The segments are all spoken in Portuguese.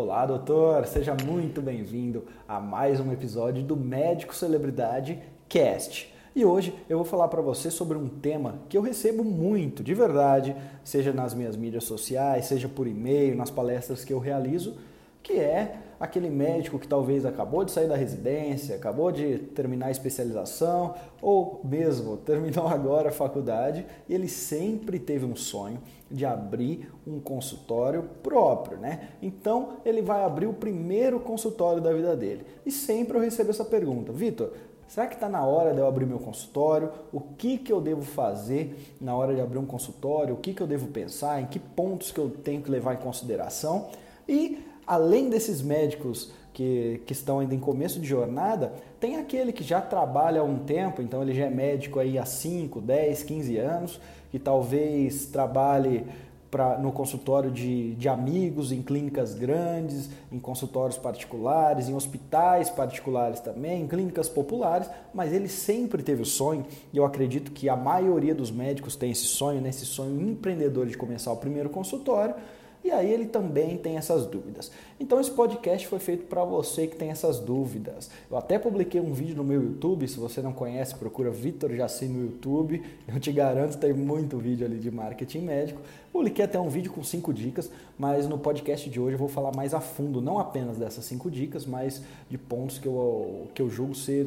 Olá, doutor, seja muito bem-vindo a mais um episódio do Médico Celebridade Cast. E hoje eu vou falar para você sobre um tema que eu recebo muito, de verdade, seja nas minhas mídias sociais, seja por e-mail, nas palestras que eu realizo, que é aquele médico que talvez acabou de sair da residência, acabou de terminar a especialização ou mesmo terminou agora a faculdade e ele sempre teve um sonho de abrir um consultório próprio, né? Então ele vai abrir o primeiro consultório da vida dele. E sempre eu recebo essa pergunta, Vitor, Será que está na hora de eu abrir meu consultório? O que, que eu devo fazer na hora de abrir um consultório? O que, que eu devo pensar? Em que pontos que eu tenho que levar em consideração? E além desses médicos que, que estão ainda em começo de jornada, tem aquele que já trabalha há um tempo, então ele já é médico aí há 5, 10, 15 anos, que talvez trabalhe pra, no consultório de, de amigos, em clínicas grandes, em consultórios particulares, em hospitais particulares também, em clínicas populares, mas ele sempre teve o sonho, e eu acredito que a maioria dos médicos tem esse sonho, né, esse sonho empreendedor de começar o primeiro consultório, e aí ele também tem essas dúvidas. Então esse podcast foi feito para você que tem essas dúvidas. Eu até publiquei um vídeo no meu YouTube, se você não conhece, procura Vitor Jaci no YouTube. Eu te garanto, tem muito vídeo ali de marketing médico. Publiquei até um vídeo com cinco dicas, mas no podcast de hoje eu vou falar mais a fundo, não apenas dessas cinco dicas, mas de pontos que eu, que eu julgo ser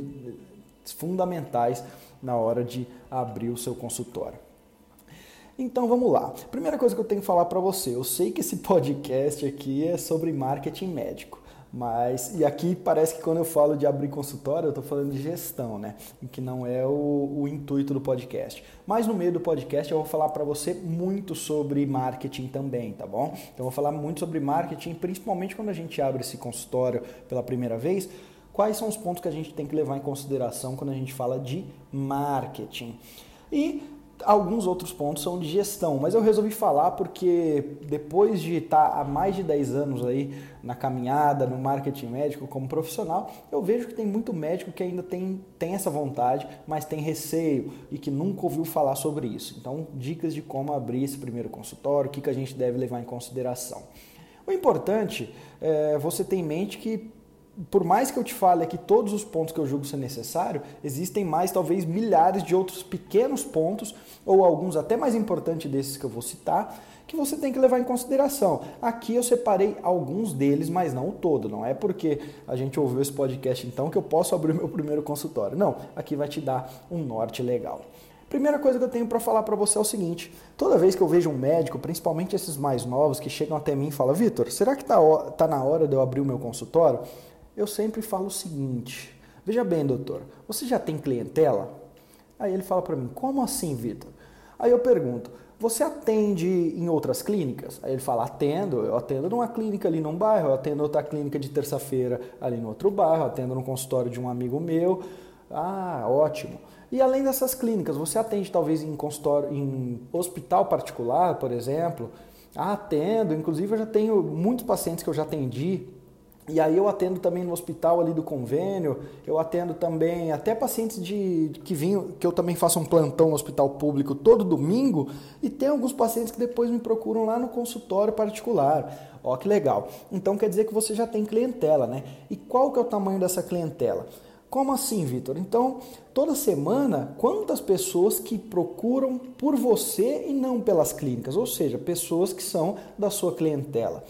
fundamentais na hora de abrir o seu consultório. Então vamos lá. Primeira coisa que eu tenho que falar para você, eu sei que esse podcast aqui é sobre marketing médico. Mas, e aqui parece que quando eu falo de abrir consultório, eu estou falando de gestão, né? Que não é o, o, intuito do podcast. Mas no meio do podcast eu vou falar para você muito sobre marketing também, tá bom? Então eu vou falar muito sobre marketing, principalmente quando a gente abre esse consultório pela primeira vez. Quais são os pontos que a gente tem que levar em consideração quando a gente fala de marketing? E Alguns outros pontos são de gestão, mas eu resolvi falar porque depois de estar há mais de 10 anos aí na caminhada, no marketing médico como profissional, eu vejo que tem muito médico que ainda tem, tem essa vontade, mas tem receio e que nunca ouviu falar sobre isso. Então, dicas de como abrir esse primeiro consultório, o que, que a gente deve levar em consideração. O importante é você ter em mente que por mais que eu te fale aqui todos os pontos que eu julgo ser necessário, existem mais, talvez milhares de outros pequenos pontos, ou alguns até mais importantes desses que eu vou citar, que você tem que levar em consideração. Aqui eu separei alguns deles, mas não o todo. Não é porque a gente ouviu esse podcast então que eu posso abrir meu primeiro consultório. Não, aqui vai te dar um norte legal. Primeira coisa que eu tenho para falar para você é o seguinte: toda vez que eu vejo um médico, principalmente esses mais novos que chegam até mim e falam, Vitor, será que está tá na hora de eu abrir o meu consultório? Eu sempre falo o seguinte: Veja bem, doutor, você já tem clientela? Aí ele fala para mim: Como assim, Vitor? Aí eu pergunto: Você atende em outras clínicas? Aí ele fala: Atendo, eu atendo numa clínica ali num bairro, eu atendo outra clínica de terça-feira ali no outro bairro, atendo no consultório de um amigo meu. Ah, ótimo. E além dessas clínicas, você atende talvez em consultório, em hospital particular, por exemplo? Ah, atendo. Inclusive, eu já tenho muitos pacientes que eu já atendi e aí eu atendo também no hospital ali do convênio, eu atendo também até pacientes de que vinham, que eu também faço um plantão no hospital público todo domingo, e tem alguns pacientes que depois me procuram lá no consultório particular. Ó, que legal. Então quer dizer que você já tem clientela, né? E qual que é o tamanho dessa clientela? Como assim, Vitor? Então, toda semana, quantas pessoas que procuram por você e não pelas clínicas, ou seja, pessoas que são da sua clientela.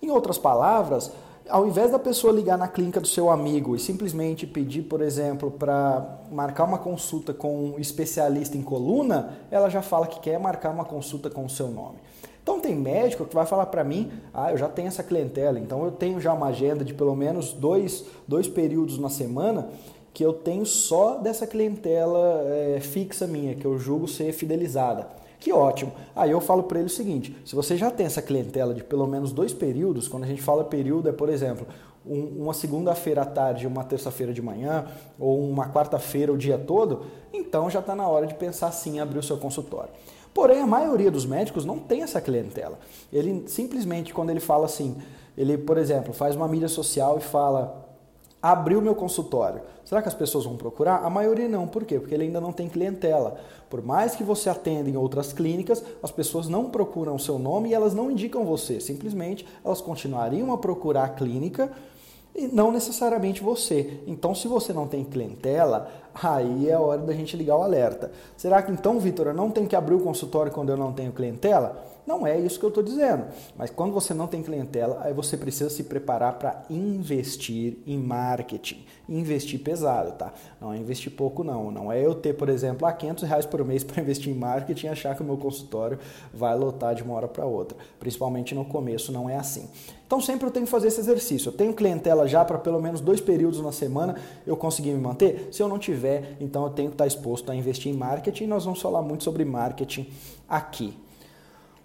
Em outras palavras, ao invés da pessoa ligar na clínica do seu amigo e simplesmente pedir, por exemplo, para marcar uma consulta com um especialista em coluna, ela já fala que quer marcar uma consulta com o seu nome. Então tem médico que vai falar para mim, ah, eu já tenho essa clientela, então eu tenho já uma agenda de pelo menos dois, dois períodos na semana que eu tenho só dessa clientela é, fixa minha, que eu julgo ser fidelizada. Que ótimo. Aí eu falo para ele o seguinte: se você já tem essa clientela de pelo menos dois períodos, quando a gente fala período é, por exemplo, um, uma segunda-feira à tarde, uma terça-feira de manhã, ou uma quarta-feira o dia todo, então já está na hora de pensar sim em abrir o seu consultório. Porém, a maioria dos médicos não tem essa clientela. Ele simplesmente, quando ele fala assim, ele, por exemplo, faz uma mídia social e fala abrir o meu consultório. Será que as pessoas vão procurar? A maioria não. Por quê? Porque ele ainda não tem clientela. Por mais que você atenda em outras clínicas, as pessoas não procuram o seu nome e elas não indicam você. Simplesmente elas continuariam a procurar a clínica e não necessariamente você. Então, se você não tem clientela, aí é hora da gente ligar o alerta. Será que então, Vitor, eu não tenho que abrir o consultório quando eu não tenho clientela? Não é isso que eu estou dizendo. Mas quando você não tem clientela, aí você precisa se preparar para investir em marketing. Investir pesado, tá? Não é investir pouco, não. Não é eu ter, por exemplo, a 500 reais por mês para investir em marketing e achar que o meu consultório vai lotar de uma hora para outra. Principalmente no começo, não é assim. Então sempre eu tenho que fazer esse exercício. Eu tenho clientela já para pelo menos dois períodos na semana eu conseguir me manter. Se eu não tiver, então eu tenho que estar exposto a investir em marketing. E nós vamos falar muito sobre marketing aqui.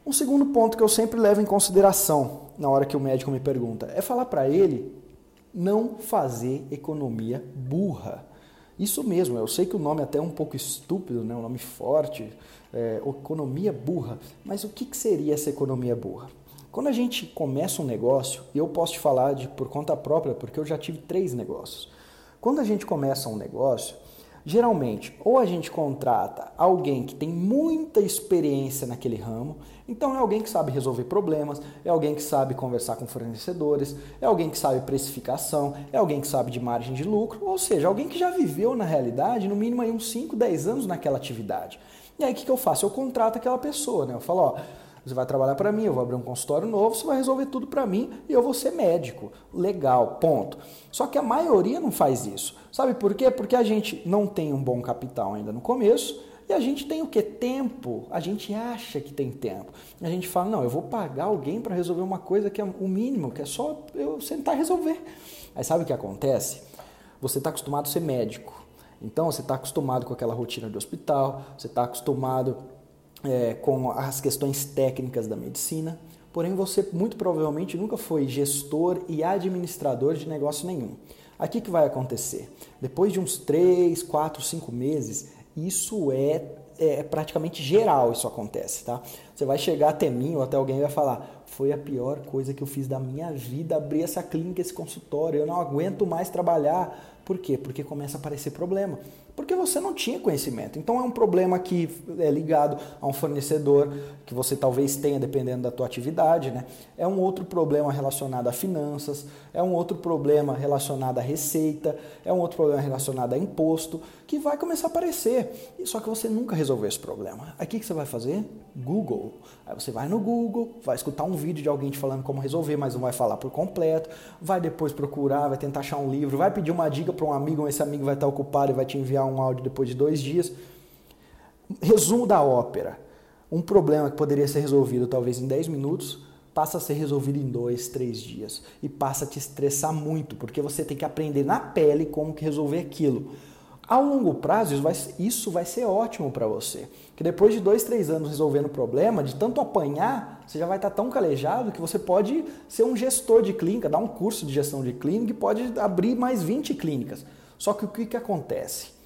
Um segundo ponto que eu sempre levo em consideração na hora que o médico me pergunta é falar para ele não fazer economia burra. Isso mesmo, eu sei que o nome é até é um pouco estúpido, né? um nome forte, é, economia burra. Mas o que, que seria essa economia burra? Quando a gente começa um negócio, e eu posso te falar de por conta própria, porque eu já tive três negócios. Quando a gente começa um negócio, Geralmente, ou a gente contrata alguém que tem muita experiência naquele ramo, então é alguém que sabe resolver problemas, é alguém que sabe conversar com fornecedores, é alguém que sabe precificação, é alguém que sabe de margem de lucro, ou seja, alguém que já viveu na realidade no mínimo aí uns 5, 10 anos naquela atividade. E aí o que, eu faço? Eu contrato aquela pessoa, né? Eu falo, ó, você vai trabalhar para mim, eu vou abrir um consultório novo, você vai resolver tudo para mim e eu vou ser médico. Legal, ponto. Só que a maioria não faz isso. Sabe por quê? Porque a gente não tem um bom capital ainda no começo e a gente tem o que? Tempo. A gente acha que tem tempo. A gente fala, não, eu vou pagar alguém para resolver uma coisa que é o mínimo, que é só eu sentar e resolver. Aí sabe o que acontece? Você está acostumado a ser médico. Então você está acostumado com aquela rotina de hospital, você está acostumado é, com as questões técnicas da medicina, porém você muito provavelmente nunca foi gestor e administrador de negócio nenhum. Aqui que vai acontecer? Depois de uns 3, 4, 5 meses, isso é, é praticamente geral, isso acontece, tá? Você vai chegar até mim ou até alguém vai falar, foi a pior coisa que eu fiz da minha vida, abrir essa clínica, esse consultório, eu não aguento mais trabalhar. Por quê? Porque começa a aparecer problema porque você não tinha conhecimento. Então é um problema que é ligado a um fornecedor que você talvez tenha dependendo da tua atividade, né? É um outro problema relacionado a finanças, é um outro problema relacionado à receita, é um outro problema relacionado a imposto, que vai começar a aparecer. Só que você nunca resolveu esse problema. Aí o que você vai fazer? Google. Aí você vai no Google, vai escutar um vídeo de alguém te falando como resolver, mas não vai falar por completo, vai depois procurar, vai tentar achar um livro, vai pedir uma dica para um amigo, esse amigo vai estar ocupado e vai te enviar um áudio depois de dois dias. Resumo da ópera. Um problema que poderia ser resolvido talvez em 10 minutos passa a ser resolvido em dois, três dias e passa a te estressar muito, porque você tem que aprender na pele como que resolver aquilo. Ao longo prazo, isso vai, isso vai ser ótimo para você. Que depois de dois, três anos resolvendo o problema, de tanto apanhar, você já vai estar tá tão calejado que você pode ser um gestor de clínica, dar um curso de gestão de clínica e pode abrir mais 20 clínicas. Só que o que, que acontece?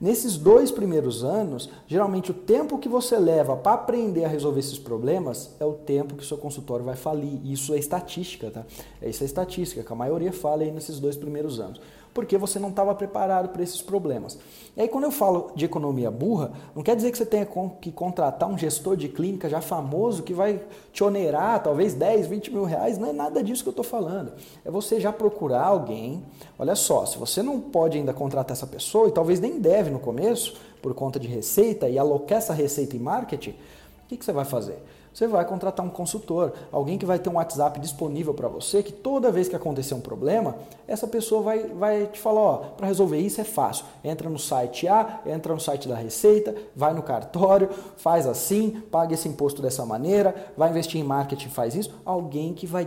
Nesses dois primeiros anos, geralmente o tempo que você leva para aprender a resolver esses problemas é o tempo que o seu consultório vai falir. Isso é estatística, tá? Isso é estatística, que a maioria fala aí nesses dois primeiros anos porque você não estava preparado para esses problemas. E aí, quando eu falo de economia burra, não quer dizer que você tenha que contratar um gestor de clínica já famoso que vai te onerar talvez 10, 20 mil reais. Não é nada disso que eu estou falando. É você já procurar alguém. Olha só, se você não pode ainda contratar essa pessoa, e talvez nem deve no começo, por conta de receita, e alocar essa receita em marketing, o que, que você vai fazer? Você vai contratar um consultor, alguém que vai ter um WhatsApp disponível para você, que toda vez que acontecer um problema, essa pessoa vai, vai te falar, ó, para resolver isso é fácil. Entra no site A, entra no site da Receita, vai no cartório, faz assim, paga esse imposto dessa maneira, vai investir em marketing, faz isso. Alguém que vai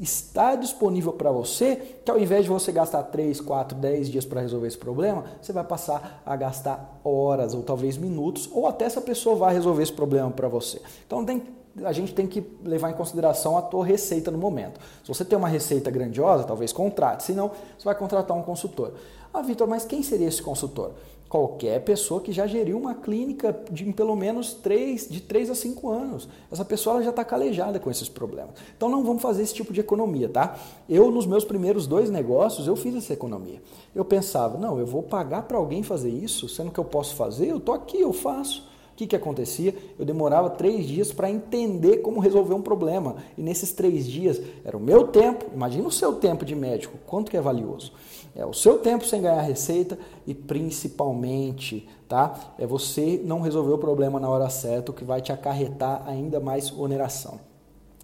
está disponível para você, que ao invés de você gastar 3, 4, 10 dias para resolver esse problema, você vai passar a gastar horas ou talvez minutos, ou até essa pessoa vai resolver esse problema para você. Então tem a gente tem que levar em consideração a tua receita no momento. Se você tem uma receita grandiosa, talvez contrate, senão você vai contratar um consultor. Ah, Vitor, mas quem seria esse consultor? Qualquer pessoa que já geriu uma clínica de pelo menos 3, de 3 a 5 anos. Essa pessoa já está calejada com esses problemas. Então não vamos fazer esse tipo de economia, tá? Eu, nos meus primeiros dois negócios, eu fiz essa economia. Eu pensava, não, eu vou pagar para alguém fazer isso, sendo que eu posso fazer, eu estou aqui, eu faço que, que acontecia? Eu demorava três dias para entender como resolver um problema. E nesses três dias era o meu tempo, imagina o seu tempo de médico, quanto que é valioso. É o seu tempo sem ganhar receita e principalmente, tá? É você não resolver o problema na hora certa, o que vai te acarretar ainda mais oneração.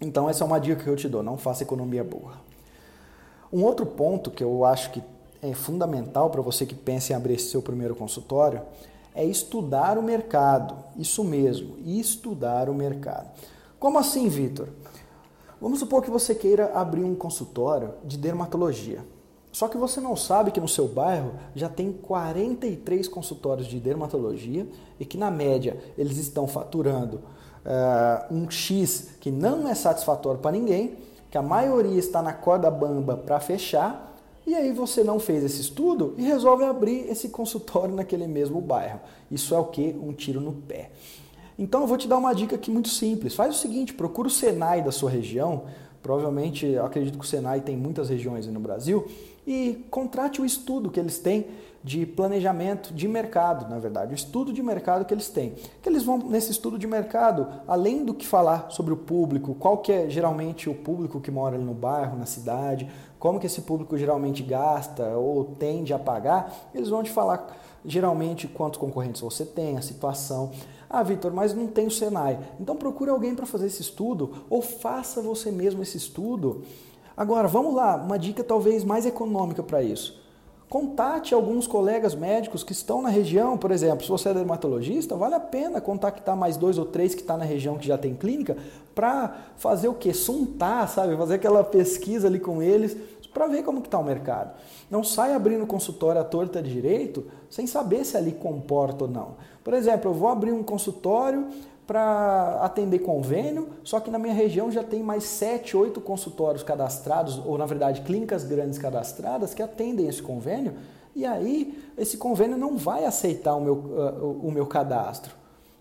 Então essa é uma dica que eu te dou, não faça economia boa. Um outro ponto que eu acho que é fundamental para você que pensa em abrir seu primeiro consultório é estudar o mercado. Isso mesmo, estudar o mercado. Como assim, Vitor? Vamos supor que você queira abrir um consultório de dermatologia. Só que você não sabe que no seu bairro já tem 43 consultórios de dermatologia e que, na média, eles estão faturando uh, um X que não é satisfatório para ninguém, que a maioria está na corda bamba para fechar e aí você não fez esse estudo e resolve abrir esse consultório naquele mesmo bairro. Isso é o que? Um tiro no pé. Então eu vou te dar uma dica aqui muito simples. Faz o seguinte, procura o Senai da sua região. Provavelmente, eu acredito que o Senai tem muitas regiões no Brasil. E contrate o estudo que eles têm de planejamento de mercado, na verdade, o estudo de mercado que eles têm. Que eles vão nesse estudo de mercado, além do que falar sobre o público, qual que é geralmente o público que mora ali no bairro, na cidade, como que esse público geralmente gasta ou tende a pagar, eles vão te falar geralmente quantos concorrentes você tem, a situação. Ah, Vitor, mas não tem o Senai. Então procure alguém para fazer esse estudo ou faça você mesmo esse estudo. Agora, vamos lá, uma dica talvez mais econômica para isso. Contate alguns colegas médicos que estão na região, por exemplo, se você é dermatologista, vale a pena contactar mais dois ou três que estão tá na região que já tem clínica para fazer o que? Suntar, sabe? Fazer aquela pesquisa ali com eles para ver como está o mercado. Não sai abrindo consultório à torta direito sem saber se ali comporta ou não. Por exemplo, eu vou abrir um consultório para atender convênio, só que na minha região já tem mais 7, 8 consultórios cadastrados, ou na verdade clínicas grandes cadastradas que atendem esse convênio, e aí esse convênio não vai aceitar o meu, uh, o meu cadastro.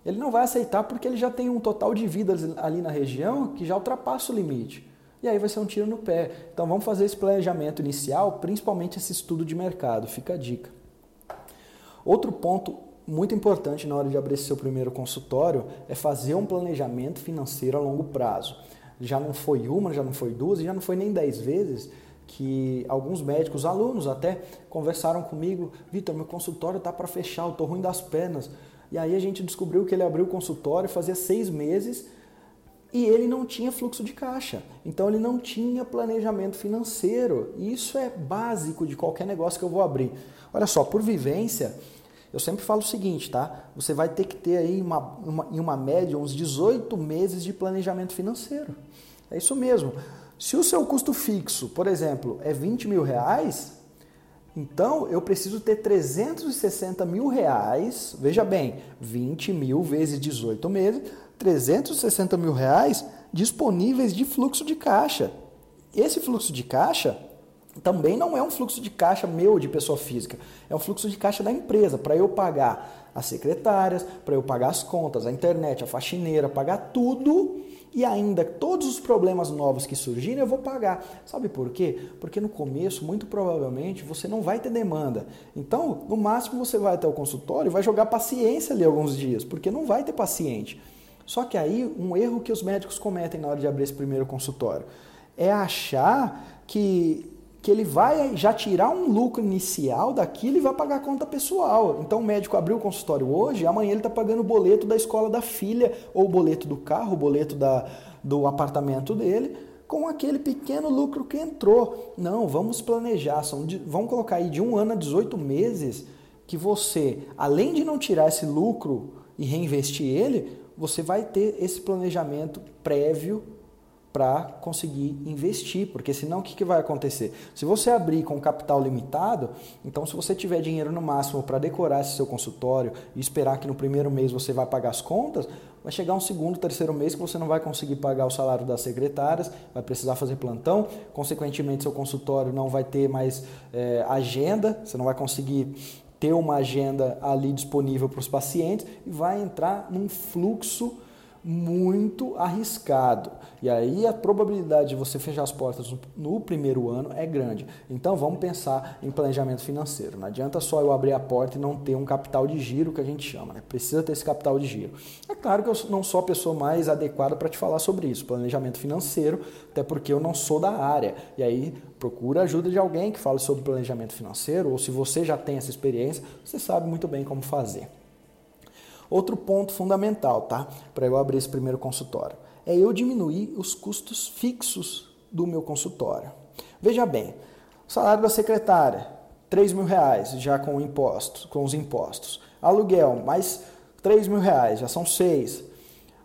Ele não vai aceitar porque ele já tem um total de vidas ali na região que já ultrapassa o limite. E aí vai ser um tiro no pé. Então vamos fazer esse planejamento inicial, principalmente esse estudo de mercado, fica a dica. Outro ponto muito importante na hora de abrir seu primeiro consultório é fazer um planejamento financeiro a longo prazo. Já não foi uma, já não foi duas, já não foi nem dez vezes que alguns médicos, alunos até, conversaram comigo, Vitor, meu consultório está para fechar, eu estou ruim das pernas. E aí a gente descobriu que ele abriu o consultório fazia seis meses e ele não tinha fluxo de caixa. Então ele não tinha planejamento financeiro. E isso é básico de qualquer negócio que eu vou abrir. Olha só, por vivência, eu sempre falo o seguinte, tá? Você vai ter que ter aí uma, uma, em uma média uns 18 meses de planejamento financeiro. É isso mesmo. Se o seu custo fixo, por exemplo, é 20 mil reais, então eu preciso ter 360 mil reais, veja bem, 20 mil vezes 18 meses, 360 mil reais disponíveis de fluxo de caixa. Esse fluxo de caixa também não é um fluxo de caixa meu de pessoa física, é um fluxo de caixa da empresa para eu pagar as secretárias, para eu pagar as contas, a internet, a faxineira, pagar tudo e ainda todos os problemas novos que surgirem eu vou pagar. Sabe por quê? Porque no começo, muito provavelmente, você não vai ter demanda. Então, no máximo você vai até o consultório e vai jogar paciência ali alguns dias, porque não vai ter paciente. Só que aí, um erro que os médicos cometem na hora de abrir esse primeiro consultório é achar que que ele vai já tirar um lucro inicial daquilo e vai pagar a conta pessoal. Então o médico abriu o consultório hoje, amanhã ele está pagando o boleto da escola da filha, ou o boleto do carro, o boleto da, do apartamento dele, com aquele pequeno lucro que entrou. Não, vamos planejar, são de, vamos colocar aí de um ano a 18 meses que você, além de não tirar esse lucro e reinvestir ele, você vai ter esse planejamento prévio para conseguir investir, porque senão o que, que vai acontecer? Se você abrir com capital limitado, então se você tiver dinheiro no máximo para decorar esse seu consultório e esperar que no primeiro mês você vai pagar as contas, vai chegar um segundo, terceiro mês que você não vai conseguir pagar o salário das secretárias, vai precisar fazer plantão, consequentemente seu consultório não vai ter mais é, agenda, você não vai conseguir ter uma agenda ali disponível para os pacientes e vai entrar num fluxo muito arriscado. E aí a probabilidade de você fechar as portas no primeiro ano é grande. Então vamos pensar em planejamento financeiro. Não adianta só eu abrir a porta e não ter um capital de giro que a gente chama, né? Precisa ter esse capital de giro. É claro que eu não sou a pessoa mais adequada para te falar sobre isso, planejamento financeiro, até porque eu não sou da área. E aí procura ajuda de alguém que fale sobre planejamento financeiro, ou se você já tem essa experiência, você sabe muito bem como fazer. Outro ponto fundamental, tá? Para eu abrir esse primeiro consultório, é eu diminuir os custos fixos do meu consultório. Veja bem, salário da secretária, 3 mil reais já com impostos, com os impostos. Aluguel, mais 3 mil reais, já são 6.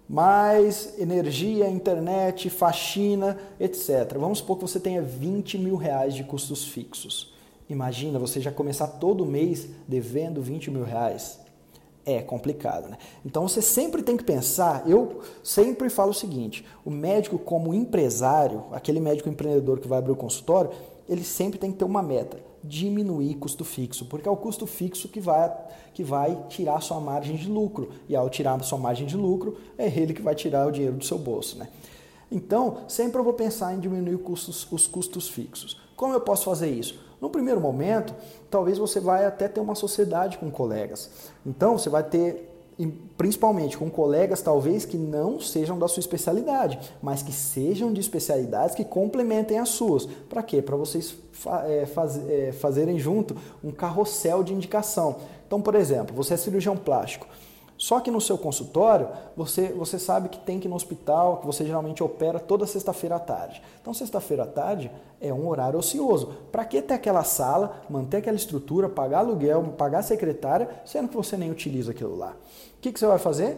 Mais energia, internet, faxina, etc. Vamos supor que você tenha 20 mil reais de custos fixos. Imagina você já começar todo mês devendo 20 mil reais é complicado, né? Então você sempre tem que pensar, eu sempre falo o seguinte, o médico como empresário, aquele médico empreendedor que vai abrir o consultório, ele sempre tem que ter uma meta, diminuir custo fixo, porque é o custo fixo que vai, que vai tirar sua margem de lucro, e ao tirar sua margem de lucro, é ele que vai tirar o dinheiro do seu bolso, né? Então, sempre eu vou pensar em diminuir custos, os custos fixos. Como eu posso fazer isso? No primeiro momento, talvez você vai até ter uma sociedade com colegas. Então, você vai ter principalmente com colegas talvez que não sejam da sua especialidade, mas que sejam de especialidades que complementem as suas. Para quê? Para vocês é, faz, é, fazerem junto um carrossel de indicação. Então, por exemplo, você é cirurgião plástico. Só que no seu consultório, você, você sabe que tem que ir no hospital, que você geralmente opera toda sexta-feira à tarde. Então, sexta-feira à tarde é um horário ocioso. Para que ter aquela sala, manter aquela estrutura, pagar aluguel, pagar secretária, sendo que você nem utiliza aquilo lá? O que, que você vai fazer?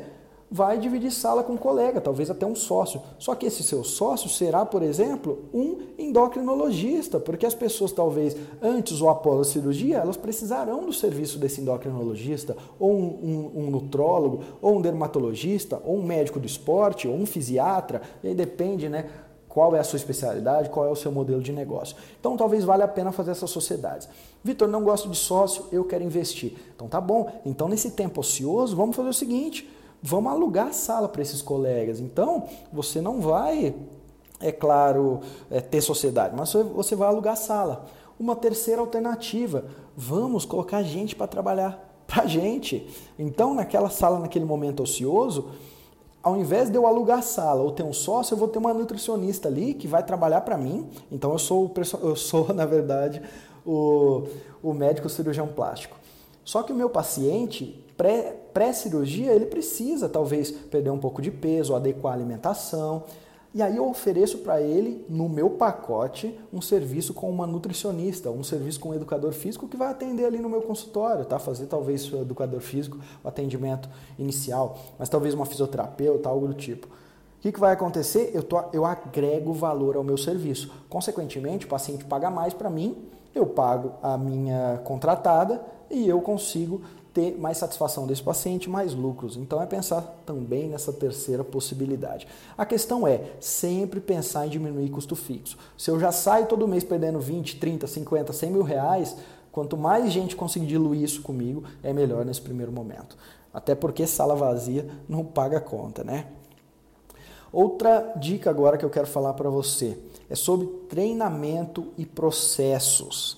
Vai dividir sala com um colega, talvez até um sócio. Só que esse seu sócio será, por exemplo, um endocrinologista, porque as pessoas talvez antes ou após a cirurgia, elas precisarão do serviço desse endocrinologista, ou um, um, um nutrólogo, ou um dermatologista, ou um médico do esporte, ou um fisiatra, e aí depende, né? Qual é a sua especialidade, qual é o seu modelo de negócio. Então, talvez valha a pena fazer essas sociedades. Vitor, não gosto de sócio, eu quero investir. Então, tá bom. Então, nesse tempo ocioso, vamos fazer o seguinte: vamos alugar a sala para esses colegas. Então, você não vai, é claro, é, ter sociedade, mas você vai alugar a sala. Uma terceira alternativa, vamos colocar gente para trabalhar para gente. Então, naquela sala, naquele momento ocioso, ao invés de eu alugar a sala ou ter um sócio, eu vou ter uma nutricionista ali que vai trabalhar para mim. Então, eu sou, eu sou na verdade, o, o médico cirurgião plástico. Só que o meu paciente, pré-cirurgia, pré ele precisa talvez perder um pouco de peso, adequar a alimentação. E aí eu ofereço para ele, no meu pacote, um serviço com uma nutricionista, um serviço com um educador físico que vai atender ali no meu consultório, tá? Fazer talvez o educador físico, o atendimento inicial, mas talvez uma fisioterapeuta, algo do tipo. O que, que vai acontecer? Eu, tô, eu agrego valor ao meu serviço. Consequentemente, o paciente paga mais para mim, eu pago a minha contratada e eu consigo ter mais satisfação desse paciente, mais lucros. Então é pensar também nessa terceira possibilidade. A questão é sempre pensar em diminuir custo fixo. Se eu já saio todo mês perdendo 20, 30, 50, 100 mil reais, quanto mais gente conseguir diluir isso comigo, é melhor nesse primeiro momento. Até porque sala vazia não paga conta, né? Outra dica agora que eu quero falar para você é sobre treinamento e processos.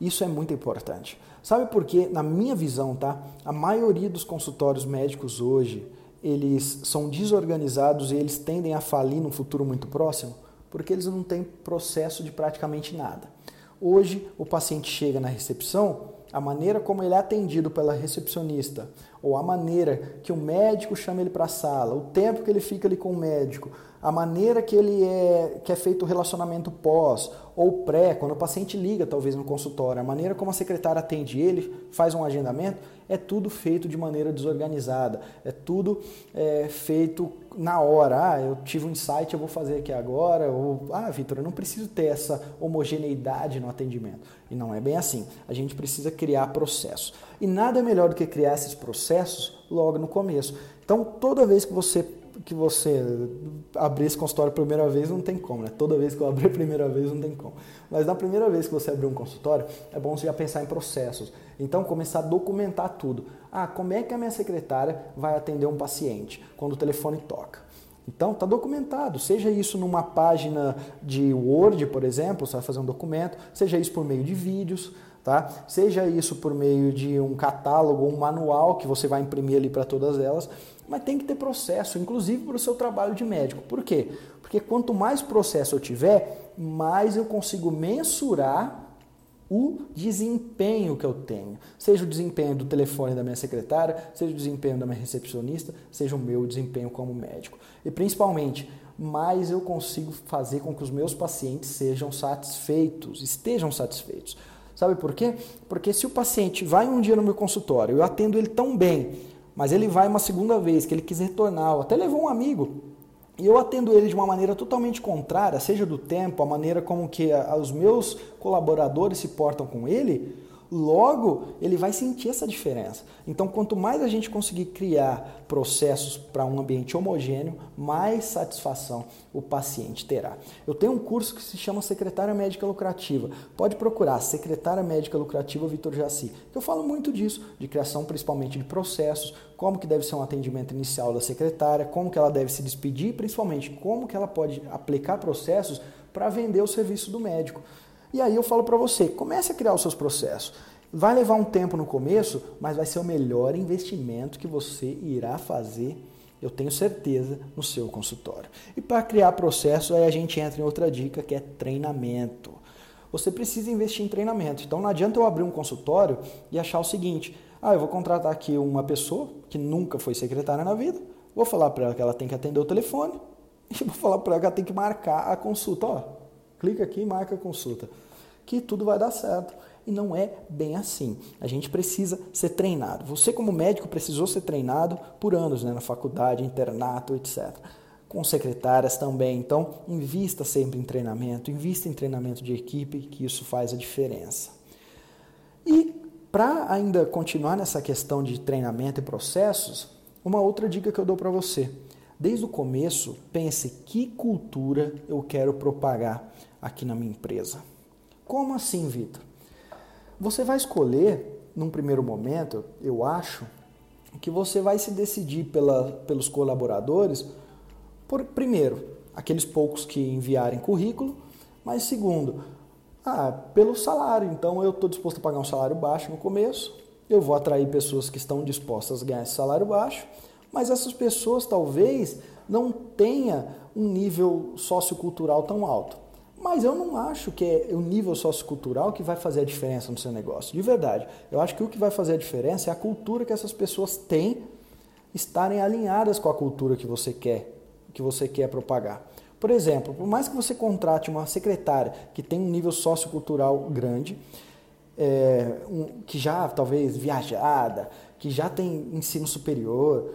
Isso é muito importante. Sabe por quê? Na minha visão, tá? A maioria dos consultórios médicos hoje, eles são desorganizados e eles tendem a falir no futuro muito próximo, porque eles não têm processo de praticamente nada. Hoje, o paciente chega na recepção, a maneira como ele é atendido pela recepcionista ou a maneira que o médico chama ele para a sala, o tempo que ele fica ali com o médico, a maneira que ele é que é feito o relacionamento pós ou pré, quando o paciente liga talvez no consultório, a maneira como a secretária atende ele, faz um agendamento, é tudo feito de maneira desorganizada, é tudo é, feito na hora. Ah, eu tive um insight, eu vou fazer aqui agora. Ou, ah, Vitor, eu não preciso ter essa homogeneidade no atendimento. E não é bem assim. A gente precisa criar processos. E nada é melhor do que criar esses processos logo no começo. Então, toda vez que você que você abrir esse consultório a primeira vez não tem como, né? Toda vez que eu abrir a primeira vez não tem como. Mas na primeira vez que você abrir um consultório, é bom você já pensar em processos. Então começar a documentar tudo. Ah, como é que a minha secretária vai atender um paciente quando o telefone toca? Então, está documentado, seja isso numa página de Word, por exemplo, você vai fazer um documento, seja isso por meio de vídeos, tá? seja isso por meio de um catálogo, um manual que você vai imprimir ali para todas elas, mas tem que ter processo, inclusive para o seu trabalho de médico. Por quê? Porque quanto mais processo eu tiver, mais eu consigo mensurar o desempenho que eu tenho. Seja o desempenho do telefone da minha secretária, seja o desempenho da minha recepcionista, seja o meu desempenho como médico. E principalmente, mais eu consigo fazer com que os meus pacientes sejam satisfeitos, estejam satisfeitos. Sabe por quê? Porque se o paciente vai um dia no meu consultório, eu atendo ele tão bem, mas ele vai uma segunda vez, que ele quis retornar, ou até levou um amigo, e eu atendo ele de uma maneira totalmente contrária, seja do tempo, a maneira como que os meus colaboradores se portam com ele, Logo, ele vai sentir essa diferença. Então, quanto mais a gente conseguir criar processos para um ambiente homogêneo, mais satisfação o paciente terá. Eu tenho um curso que se chama Secretária Médica Lucrativa. Pode procurar Secretária Médica Lucrativa Vitor Jaci. Eu falo muito disso, de criação principalmente de processos, como que deve ser um atendimento inicial da secretária, como que ela deve se despedir, principalmente como que ela pode aplicar processos para vender o serviço do médico. E aí eu falo para você, comece a criar os seus processos. Vai levar um tempo no começo, mas vai ser o melhor investimento que você irá fazer, eu tenho certeza, no seu consultório. E para criar processo, aí a gente entra em outra dica que é treinamento. Você precisa investir em treinamento. Então não adianta eu abrir um consultório e achar o seguinte: ah, eu vou contratar aqui uma pessoa que nunca foi secretária na vida, vou falar para ela que ela tem que atender o telefone e vou falar para ela que ela tem que marcar a consulta. Ó, clica aqui e marca a consulta. Que tudo vai dar certo. E não é bem assim. A gente precisa ser treinado. Você, como médico, precisou ser treinado por anos, né? na faculdade, internato, etc. Com secretárias também. Então, invista sempre em treinamento, invista em treinamento de equipe, que isso faz a diferença. E para ainda continuar nessa questão de treinamento e processos, uma outra dica que eu dou para você. Desde o começo, pense que cultura eu quero propagar aqui na minha empresa. Como assim, Vitor? Você vai escolher, num primeiro momento, eu acho, que você vai se decidir pela, pelos colaboradores, por, primeiro, aqueles poucos que enviarem currículo, mas segundo, ah, pelo salário. Então eu estou disposto a pagar um salário baixo no começo, eu vou atrair pessoas que estão dispostas a ganhar esse salário baixo, mas essas pessoas talvez não tenham um nível sociocultural tão alto. Mas eu não acho que é o nível sociocultural que vai fazer a diferença no seu negócio, de verdade. Eu acho que o que vai fazer a diferença é a cultura que essas pessoas têm estarem alinhadas com a cultura que você quer, que você quer propagar. Por exemplo, por mais que você contrate uma secretária que tem um nível sociocultural grande, é, um, que já talvez viajada, que já tem ensino superior,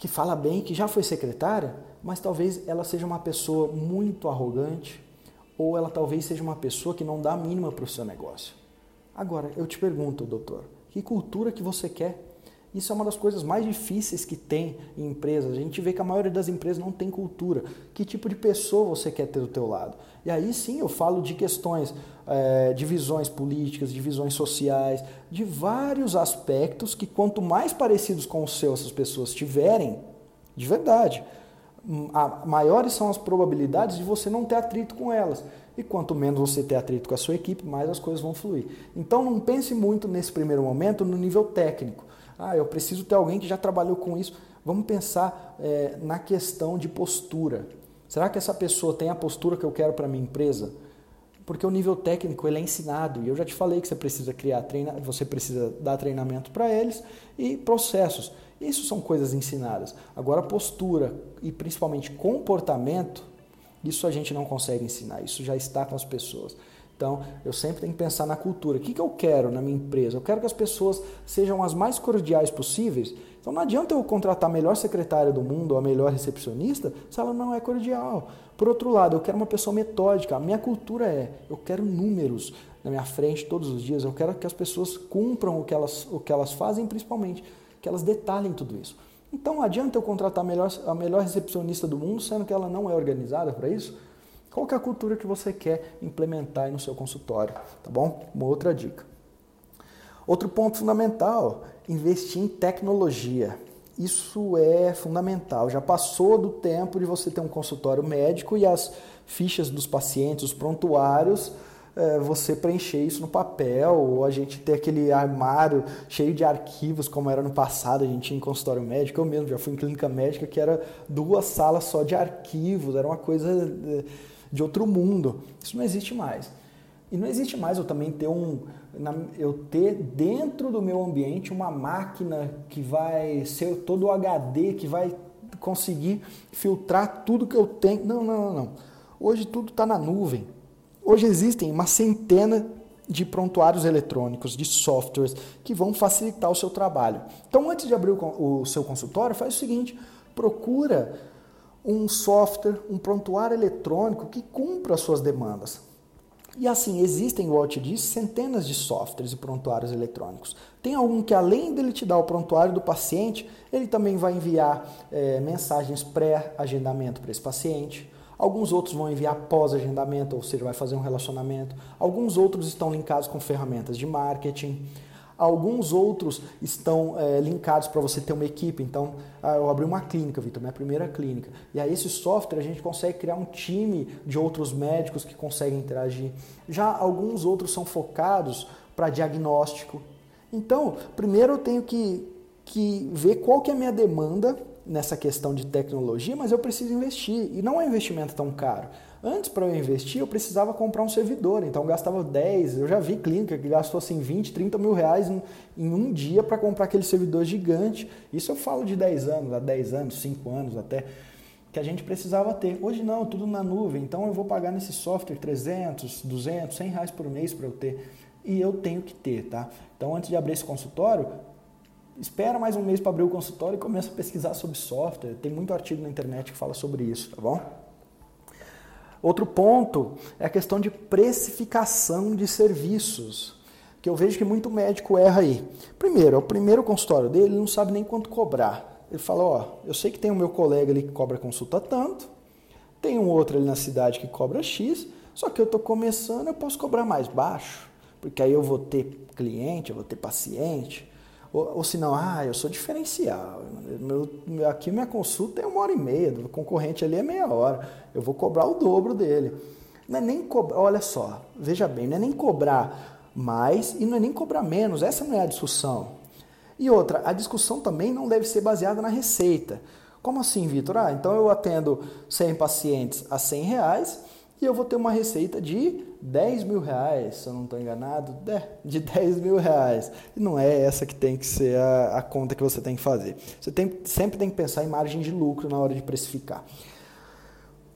que fala bem, que já foi secretária, mas talvez ela seja uma pessoa muito arrogante, ou ela talvez seja uma pessoa que não dá a mínima para o seu negócio. Agora, eu te pergunto, doutor, que cultura que você quer? Isso é uma das coisas mais difíceis que tem em empresas. A gente vê que a maioria das empresas não tem cultura. Que tipo de pessoa você quer ter do teu lado? E aí sim eu falo de questões é, de visões políticas, de visões sociais, de vários aspectos que quanto mais parecidos com o seu essas pessoas tiverem, de verdade, a, maiores são as probabilidades de você não ter atrito com elas. E quanto menos você ter atrito com a sua equipe, mais as coisas vão fluir. Então não pense muito nesse primeiro momento no nível técnico. Ah, eu preciso ter alguém que já trabalhou com isso. Vamos pensar é, na questão de postura. Será que essa pessoa tem a postura que eu quero para minha empresa? porque o nível técnico ele é ensinado. E eu já te falei que você precisa criar treina, você precisa dar treinamento para eles e processos. Isso são coisas ensinadas. Agora, postura e principalmente comportamento, isso a gente não consegue ensinar. Isso já está com as pessoas. Então, eu sempre tenho que pensar na cultura. O que, que eu quero na minha empresa? Eu quero que as pessoas sejam as mais cordiais possíveis. Então, não adianta eu contratar a melhor secretária do mundo ou a melhor recepcionista se ela não é cordial. Por outro lado, eu quero uma pessoa metódica. A minha cultura é: eu quero números na minha frente todos os dias. Eu quero que as pessoas cumpram o que elas, o que elas fazem, principalmente que elas detalhem tudo isso. Então, não adianta eu contratar a melhor, a melhor recepcionista do mundo, sendo que ela não é organizada para isso. Qual é a cultura que você quer implementar no seu consultório, tá bom? Uma outra dica. Outro ponto fundamental, investir em tecnologia. Isso é fundamental. Já passou do tempo de você ter um consultório médico e as fichas dos pacientes, os prontuários, é, você preencher isso no papel, ou a gente ter aquele armário cheio de arquivos, como era no passado, a gente tinha em consultório médico. Eu mesmo já fui em clínica médica que era duas salas só de arquivos, era uma coisa é, de outro mundo. Isso não existe mais. E não existe mais eu também ter um eu ter dentro do meu ambiente uma máquina que vai ser todo o HD, que vai conseguir filtrar tudo que eu tenho. Não, não, não, não. Hoje tudo está na nuvem. Hoje existem uma centena de prontuários eletrônicos, de softwares que vão facilitar o seu trabalho. Então, antes de abrir o, o seu consultório, faz o seguinte: procura um software, um prontuário eletrônico que cumpra as suas demandas. E assim, existem, igual eu te disse, centenas de softwares e prontuários eletrônicos. Tem algum que, além dele te dar o prontuário do paciente, ele também vai enviar é, mensagens pré-agendamento para esse paciente. Alguns outros vão enviar pós-agendamento, ou seja, vai fazer um relacionamento. Alguns outros estão linkados com ferramentas de marketing. Alguns outros estão é, linkados para você ter uma equipe. Então, ah, eu abri uma clínica, Vitor, minha primeira clínica. E aí, esse software a gente consegue criar um time de outros médicos que conseguem interagir. Já alguns outros são focados para diagnóstico. Então, primeiro eu tenho que, que ver qual que é a minha demanda nessa questão de tecnologia, mas eu preciso investir. E não é um investimento tão caro. Antes, para eu investir, eu precisava comprar um servidor, então gastava 10, eu já vi clínica que gastou assim 20, 30 mil reais em, em um dia para comprar aquele servidor gigante. Isso eu falo de 10 anos, há 10 anos, 5 anos até, que a gente precisava ter. Hoje não, tudo na nuvem, então eu vou pagar nesse software 300, 200, 100 reais por mês para eu ter. E eu tenho que ter, tá? Então antes de abrir esse consultório, espera mais um mês para abrir o consultório e começa a pesquisar sobre software. Tem muito artigo na internet que fala sobre isso, tá bom? Outro ponto é a questão de precificação de serviços, que eu vejo que muito médico erra aí. Primeiro, é o primeiro consultório dele, ele não sabe nem quanto cobrar. Ele fala, ó, eu sei que tem o meu colega ali que cobra consulta tanto, tem um outro ali na cidade que cobra X, só que eu estou começando, eu posso cobrar mais baixo, porque aí eu vou ter cliente, eu vou ter paciente, ou, ou se não, ah, eu sou diferencial. Meu, aqui minha consulta é uma hora e meia, o concorrente ali é meia hora. Eu vou cobrar o dobro dele. Não é nem cobrar, olha só, veja bem, não é nem cobrar mais e não é nem cobrar menos. Essa não é a discussão. E outra, a discussão também não deve ser baseada na receita. Como assim, Vitor? Ah, então eu atendo 100 pacientes a 100 reais e eu vou ter uma receita de 10 mil reais, se eu não estou enganado, de 10 mil reais. E não é essa que tem que ser a, a conta que você tem que fazer. Você tem, sempre tem que pensar em margem de lucro na hora de precificar.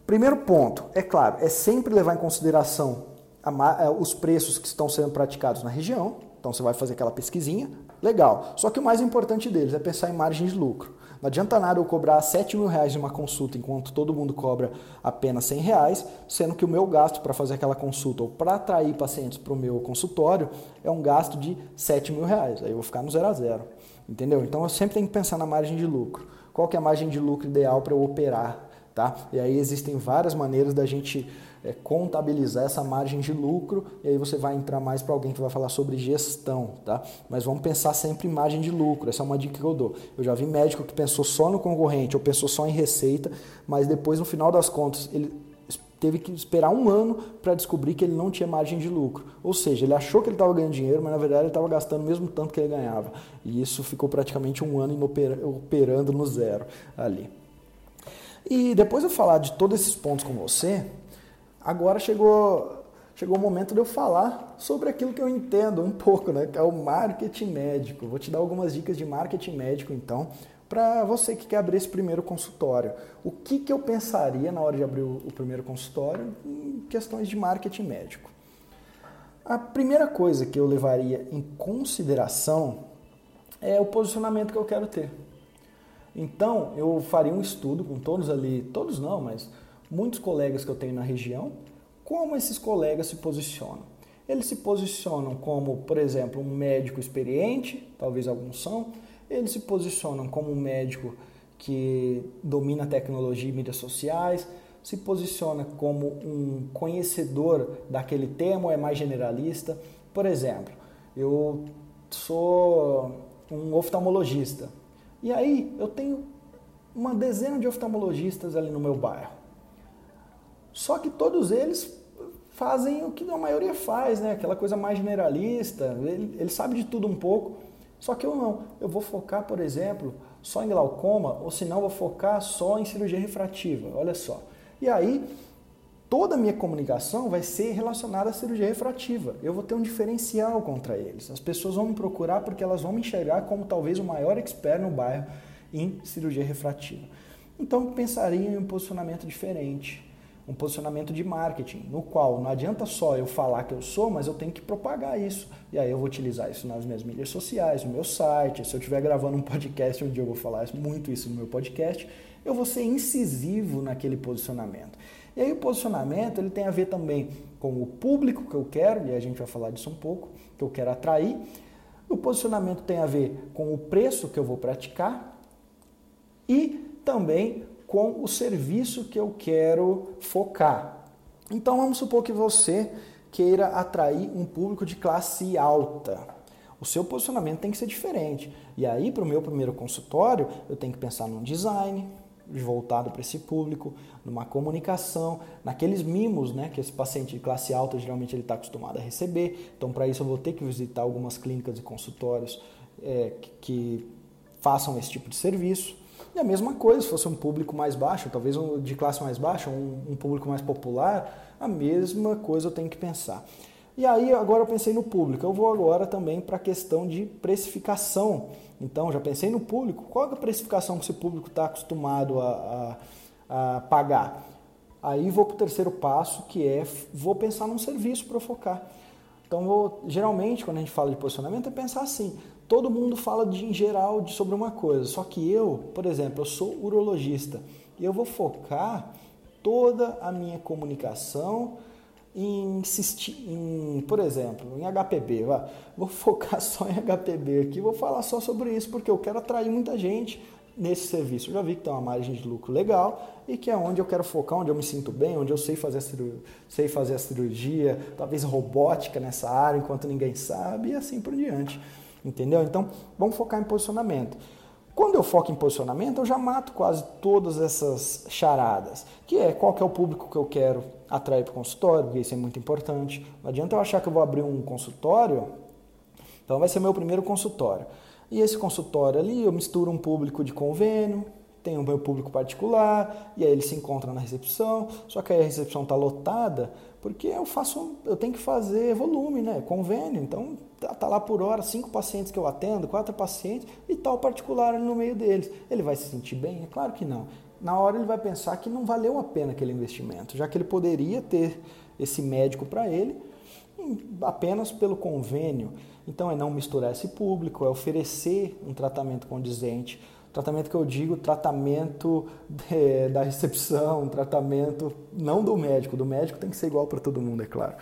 Primeiro ponto, é claro, é sempre levar em consideração a, os preços que estão sendo praticados na região. Então você vai fazer aquela pesquisinha, legal. Só que o mais importante deles é pensar em margem de lucro. Não adianta nada eu cobrar 7 mil reais de uma consulta enquanto todo mundo cobra apenas 100 reais, sendo que o meu gasto para fazer aquela consulta ou para atrair pacientes para o meu consultório é um gasto de 7 mil reais. Aí eu vou ficar no zero a zero. Entendeu? Então eu sempre tenho que pensar na margem de lucro. Qual que é a margem de lucro ideal para eu operar? Tá? E aí existem várias maneiras da gente é, contabilizar essa margem de lucro e aí você vai entrar mais para alguém que vai falar sobre gestão, tá? Mas vamos pensar sempre em margem de lucro, essa é uma dica que eu dou. Eu já vi médico que pensou só no concorrente ou pensou só em receita, mas depois no final das contas ele teve que esperar um ano para descobrir que ele não tinha margem de lucro. Ou seja, ele achou que ele estava ganhando dinheiro, mas na verdade ele estava gastando o mesmo tanto que ele ganhava. E isso ficou praticamente um ano operando no zero ali. E depois eu falar de todos esses pontos com você, Agora chegou, chegou o momento de eu falar sobre aquilo que eu entendo um pouco, né? Que é o marketing médico. Vou te dar algumas dicas de marketing médico, então, para você que quer abrir esse primeiro consultório. O que, que eu pensaria na hora de abrir o, o primeiro consultório em questões de marketing médico? A primeira coisa que eu levaria em consideração é o posicionamento que eu quero ter. Então, eu faria um estudo com todos ali, todos não, mas muitos colegas que eu tenho na região, como esses colegas se posicionam. Eles se posicionam como, por exemplo, um médico experiente, talvez alguns são, eles se posicionam como um médico que domina tecnologia e mídias sociais, se posiciona como um conhecedor daquele tema ou é mais generalista. Por exemplo, eu sou um oftalmologista e aí eu tenho uma dezena de oftalmologistas ali no meu bairro. Só que todos eles fazem o que a maioria faz, né? Aquela coisa mais generalista, ele, ele sabe de tudo um pouco. Só que eu não. Eu vou focar, por exemplo, só em glaucoma, ou se não, vou focar só em cirurgia refrativa. Olha só. E aí, toda a minha comunicação vai ser relacionada à cirurgia refrativa. Eu vou ter um diferencial contra eles. As pessoas vão me procurar porque elas vão me enxergar como talvez o maior expert no bairro em cirurgia refrativa. Então, pensaria em um posicionamento diferente um posicionamento de marketing, no qual não adianta só eu falar que eu sou, mas eu tenho que propagar isso. E aí eu vou utilizar isso nas minhas mídias sociais, no meu site. Se eu estiver gravando um podcast, um dia eu vou falar muito isso no meu podcast, eu vou ser incisivo naquele posicionamento. E aí o posicionamento ele tem a ver também com o público que eu quero, e a gente vai falar disso um pouco, que eu quero atrair. O posicionamento tem a ver com o preço que eu vou praticar e também com o serviço que eu quero focar. Então vamos supor que você queira atrair um público de classe alta. O seu posicionamento tem que ser diferente. E aí, para o meu primeiro consultório, eu tenho que pensar num design voltado para esse público, numa comunicação, naqueles mimos né, que esse paciente de classe alta geralmente ele está acostumado a receber. Então, para isso, eu vou ter que visitar algumas clínicas e consultórios é, que, que façam esse tipo de serviço. E a mesma coisa, se fosse um público mais baixo, talvez um de classe mais baixa, um, um público mais popular, a mesma coisa eu tenho que pensar. E aí, agora eu pensei no público. Eu vou agora também para a questão de precificação. Então, já pensei no público. Qual é a precificação que esse público está acostumado a, a, a, pagar? Aí vou para o terceiro passo, que é vou pensar num serviço para focar. Então, vou, geralmente, quando a gente fala de posicionamento, é pensar assim: todo mundo fala de, em geral de, sobre uma coisa, só que eu, por exemplo, eu sou urologista e eu vou focar toda a minha comunicação em, em por exemplo, em HPB. Vou focar só em HPB aqui, vou falar só sobre isso porque eu quero atrair muita gente nesse serviço. Eu já vi que tem uma margem de lucro legal e que é onde eu quero focar, onde eu me sinto bem, onde eu sei fazer a cirurgia, sei fazer a cirurgia talvez robótica nessa área enquanto ninguém sabe e assim por diante. Entendeu? Então, vamos focar em posicionamento. Quando eu foco em posicionamento, eu já mato quase todas essas charadas, que é qual que é o público que eu quero atrair para o consultório, porque isso é muito importante. Não adianta eu achar que eu vou abrir um consultório, então vai ser meu primeiro consultório. E esse consultório ali, eu misturo um público de convênio, tem o meu público particular, e aí ele se encontra na recepção, só que aí a recepção está lotada, porque eu faço, eu tenho que fazer volume, né? Convênio, então tá, tá lá por hora, cinco pacientes que eu atendo, quatro pacientes, e tal particular no meio deles. Ele vai se sentir bem? É claro que não. Na hora ele vai pensar que não valeu a pena aquele investimento, já que ele poderia ter esse médico para ele apenas pelo convênio. Então é não misturar esse público, é oferecer um tratamento condizente Tratamento que eu digo, tratamento de, da recepção, tratamento não do médico, do médico tem que ser igual para todo mundo, é claro.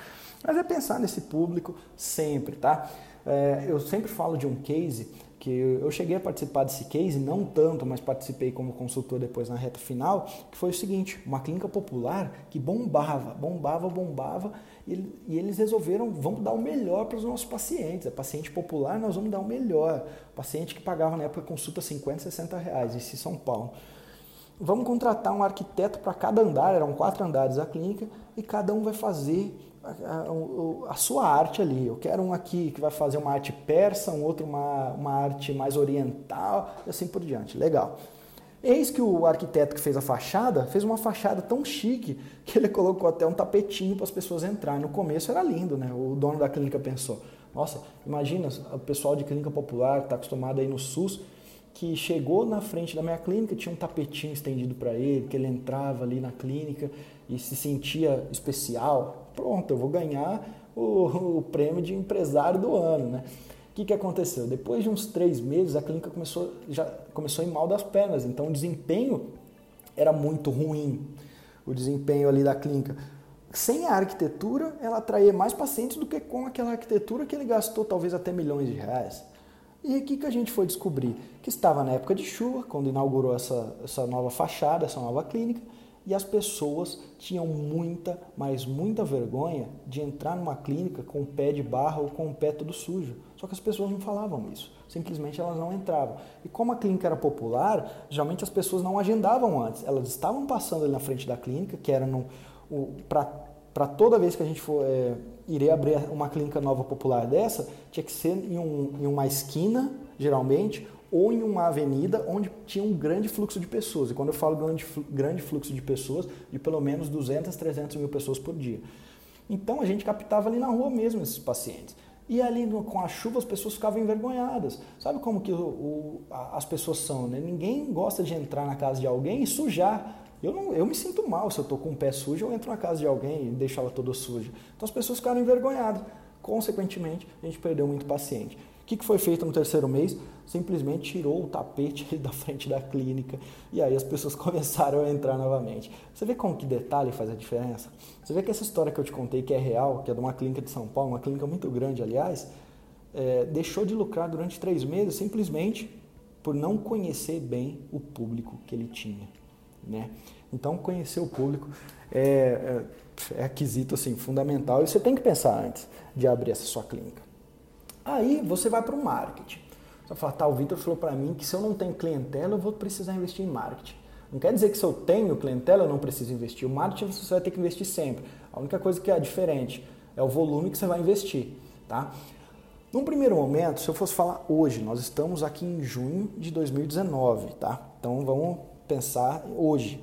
Mas é pensar nesse público sempre, tá? É, eu sempre falo de um case que eu cheguei a participar desse case, não tanto, mas participei como consultor depois na reta final, que foi o seguinte, uma clínica popular que bombava, bombava, bombava, e, eles resolveram, vamos dar o melhor para os nossos pacientes, a paciente popular nós vamos dar o melhor, paciente que pagava na época consulta 50, 60 reais, isso em São Paulo. Vamos contratar um arquiteto para cada andar, eram quatro andares a clínica, e cada um vai fazer a, a, a, sua arte ali. Eu quero um aqui que vai fazer uma arte persa, um outro uma, uma arte mais oriental e assim por diante. Legal. Eis que o arquiteto que fez a fachada fez uma fachada tão chique que ele colocou até um tapetinho para as pessoas entrarem. No começo era lindo, né? O dono da clínica pensou: nossa, imagina o pessoal de clínica popular que está acostumado aí no SUS, que chegou na frente da minha clínica, tinha um tapetinho estendido para ele, que ele entrava ali na clínica e se sentia especial. Pronto, eu vou ganhar o, o prêmio de empresário do ano, né? O que, que aconteceu? Depois de uns três meses, a clínica começou, já começou a ir mal das pernas, então o desempenho era muito ruim, o desempenho ali da clínica. Sem a arquitetura, ela atraía mais pacientes do que com aquela arquitetura que ele gastou talvez até milhões de reais. E o que, que a gente foi descobrir? Que estava na época de chuva, quando inaugurou essa, essa nova fachada, essa nova clínica, e as pessoas tinham muita, mas muita vergonha de entrar numa clínica com o pé de barra ou com o pé todo sujo. Só que as pessoas não falavam isso, simplesmente elas não entravam. E como a clínica era popular, geralmente as pessoas não agendavam antes, elas estavam passando ali na frente da clínica, que era para toda vez que a gente for é, irei abrir uma clínica nova popular dessa, tinha que ser em, um, em uma esquina, geralmente, ou em uma avenida onde tinha um grande fluxo de pessoas. E quando eu falo grande, grande fluxo de pessoas, de pelo menos 200, 300 mil pessoas por dia. Então a gente captava ali na rua mesmo esses pacientes. E ali com a chuva as pessoas ficavam envergonhadas. Sabe como que o, o, as pessoas são? Né? Ninguém gosta de entrar na casa de alguém e sujar. Eu, não, eu me sinto mal se eu estou com o pé sujo, eu entro na casa de alguém e deixo ela toda suja. Então as pessoas ficaram envergonhadas. Consequentemente, a gente perdeu muito paciente. O que foi feito no terceiro mês? Simplesmente tirou o tapete da frente da clínica e aí as pessoas começaram a entrar novamente. Você vê como que detalhe faz a diferença? Você vê que essa história que eu te contei, que é real, que é de uma clínica de São Paulo, uma clínica muito grande, aliás, é, deixou de lucrar durante três meses simplesmente por não conhecer bem o público que ele tinha. Né? Então, conhecer o público é, é, é aquisito assim, fundamental e você tem que pensar antes de abrir essa sua clínica. Aí você vai para o marketing. Vai falar, tá, o Vitor falou para mim que se eu não tenho clientela, eu vou precisar investir em marketing. Não quer dizer que se eu tenho clientela, eu não preciso investir. O marketing você vai ter que investir sempre. A única coisa que é diferente é o volume que você vai investir. Tá? Num primeiro momento, se eu fosse falar hoje, nós estamos aqui em junho de 2019, tá? Então vamos pensar hoje.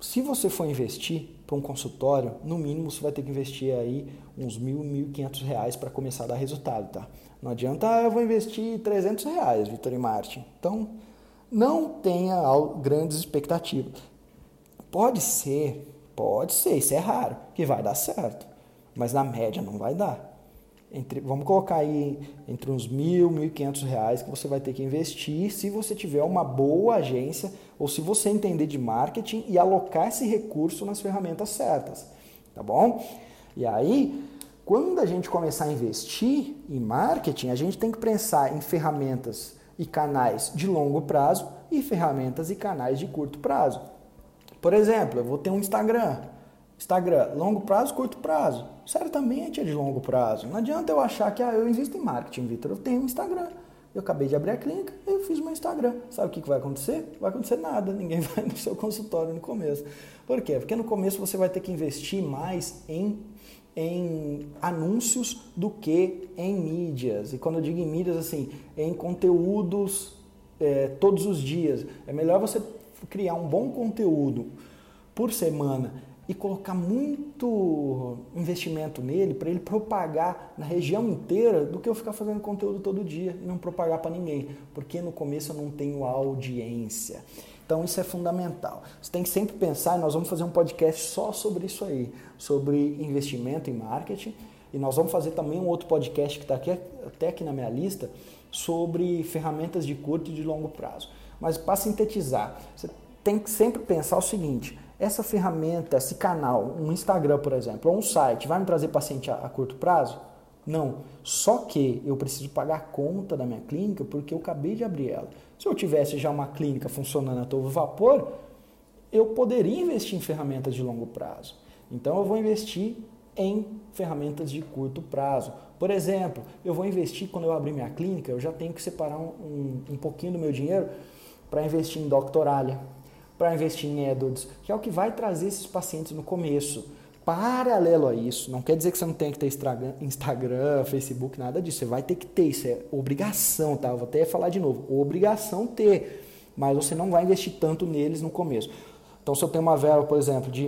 Se você for investir para um consultório, no mínimo você vai ter que investir aí uns mil, mil quinhentos reais para começar a dar resultado, tá? Não adianta, ah, eu vou investir 300 reais, Vitor e Martin. Então, não tenha grandes expectativas. Pode ser, pode ser, isso é raro, que vai dar certo, mas na média não vai dar entre, vamos colocar aí entre uns mil, mil e quinhentos reais que você vai ter que investir se você tiver uma boa agência ou se você entender de marketing e alocar esse recurso nas ferramentas certas, tá bom? E aí, quando a gente começar a investir em marketing, a gente tem que pensar em ferramentas e canais de longo prazo e ferramentas e canais de curto prazo. Por exemplo, eu vou ter um Instagram. Instagram, longo prazo, curto prazo. Certamente é de longo prazo. Não adianta eu achar que ah, eu invisto em marketing, Vitor. Eu tenho um Instagram. Eu acabei de abrir a clínica, eu fiz meu Instagram. Sabe o que vai acontecer? Vai acontecer nada. Ninguém vai no seu consultório no começo. Por quê? Porque no começo você vai ter que investir mais em, em anúncios do que em mídias. E quando eu digo em mídias, assim, em conteúdos é, todos os dias. É melhor você criar um bom conteúdo por semana e colocar muito investimento nele para ele propagar na região inteira do que eu ficar fazendo conteúdo todo dia e não propagar para ninguém, porque no começo eu não tenho audiência. Então isso é fundamental. Você tem que sempre pensar, nós vamos fazer um podcast só sobre isso aí, sobre investimento em marketing, e nós vamos fazer também um outro podcast que está aqui, até aqui na minha lista, sobre ferramentas de curto e de longo prazo. Mas para sintetizar, você tem que sempre pensar o seguinte: essa ferramenta, esse canal, um Instagram, por exemplo, ou um site, vai me trazer paciente a, a curto prazo? Não. Só que eu preciso pagar a conta da minha clínica porque eu acabei de abrir ela. Se eu tivesse já uma clínica funcionando a todo vapor, eu poderia investir em ferramentas de longo prazo. Então eu vou investir em ferramentas de curto prazo. Por exemplo, eu vou investir quando eu abrir minha clínica, eu já tenho que separar um, um, um pouquinho do meu dinheiro para investir em doctoralia, para investir em AdWords, que é o que vai trazer esses pacientes no começo. Paralelo a isso, não quer dizer que você não tem que ter Instagram, Facebook, nada disso. Você vai ter que ter, isso é obrigação, tá? Eu vou até falar de novo, obrigação ter. mas você não vai investir tanto neles no começo. Então, se eu tenho uma verba, por exemplo, de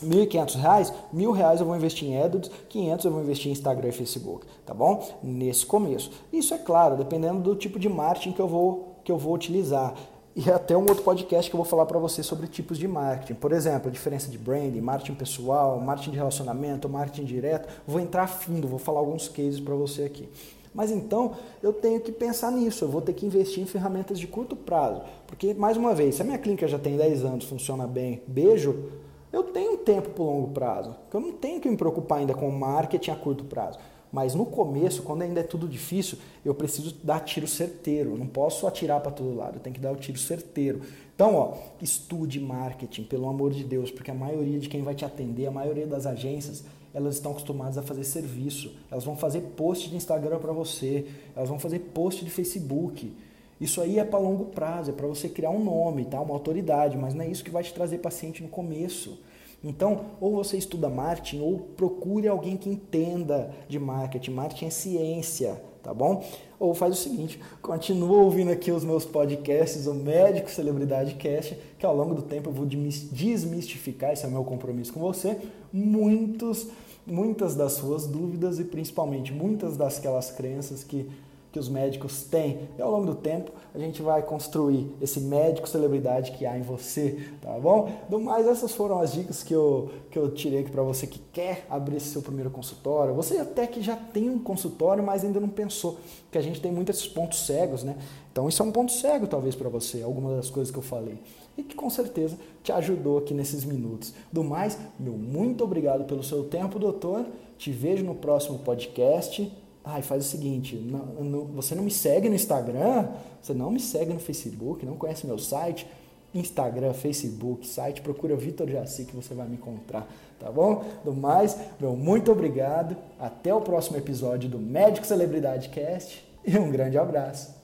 R$ 1.500, R$ reais eu vou investir em AdWords, 500 eu vou investir em Instagram e Facebook, tá bom? Nesse começo. Isso é claro, dependendo do tipo de marketing que eu vou, que eu vou utilizar. E até um outro podcast que eu vou falar para você sobre tipos de marketing. Por exemplo, a diferença de branding, marketing pessoal, marketing de relacionamento, marketing direto. Vou entrar a fundo, vou falar alguns cases para você aqui. Mas então eu tenho que pensar nisso, eu vou ter que investir em ferramentas de curto prazo. Porque, mais uma vez, se a minha clínica já tem 10 anos, funciona bem, beijo, eu tenho tempo para o longo prazo. Eu não tenho que me preocupar ainda com marketing a curto prazo. Mas no começo, quando ainda é tudo difícil, eu preciso dar tiro certeiro. Eu não posso atirar para todo lado, eu tenho que dar o tiro certeiro. Então, ó, estude marketing, pelo amor de Deus, porque a maioria de quem vai te atender, a maioria das agências, elas estão acostumadas a fazer serviço. Elas vão fazer post de Instagram para você, elas vão fazer post de Facebook. Isso aí é para longo prazo, é para você criar um nome, tá? uma autoridade, mas não é isso que vai te trazer paciente no começo. Então, ou você estuda marketing ou procure alguém que entenda de marketing. Marketing é ciência, tá bom? Ou faz o seguinte, continua ouvindo aqui os meus podcasts, o Médico Celebridade Cast, que ao longo do tempo eu vou desmistificar, esse é o meu compromisso com você, muitos, muitas das suas dúvidas e principalmente muitas das crenças que que os médicos têm. E ao longo do tempo a gente vai construir esse médico celebridade que há em você, tá bom? Do mais, essas foram as dicas que eu, que eu tirei aqui para você que quer abrir seu primeiro consultório. Você até que já tem um consultório, mas ainda não pensou, que a gente tem muitos pontos cegos, né? Então isso é um ponto cego talvez para você, algumas das coisas que eu falei. E que com certeza te ajudou aqui nesses minutos. Do mais, meu muito obrigado pelo seu tempo, doutor. Te vejo no próximo podcast. Ai, faz o seguinte, não, não, você não me segue no Instagram, você não me segue no Facebook, não conhece meu site, Instagram, Facebook, site, procura Vitor Jaci que você vai me encontrar, tá bom? Do mais, meu muito obrigado, até o próximo episódio do Médico Celebridade Cast e um grande abraço.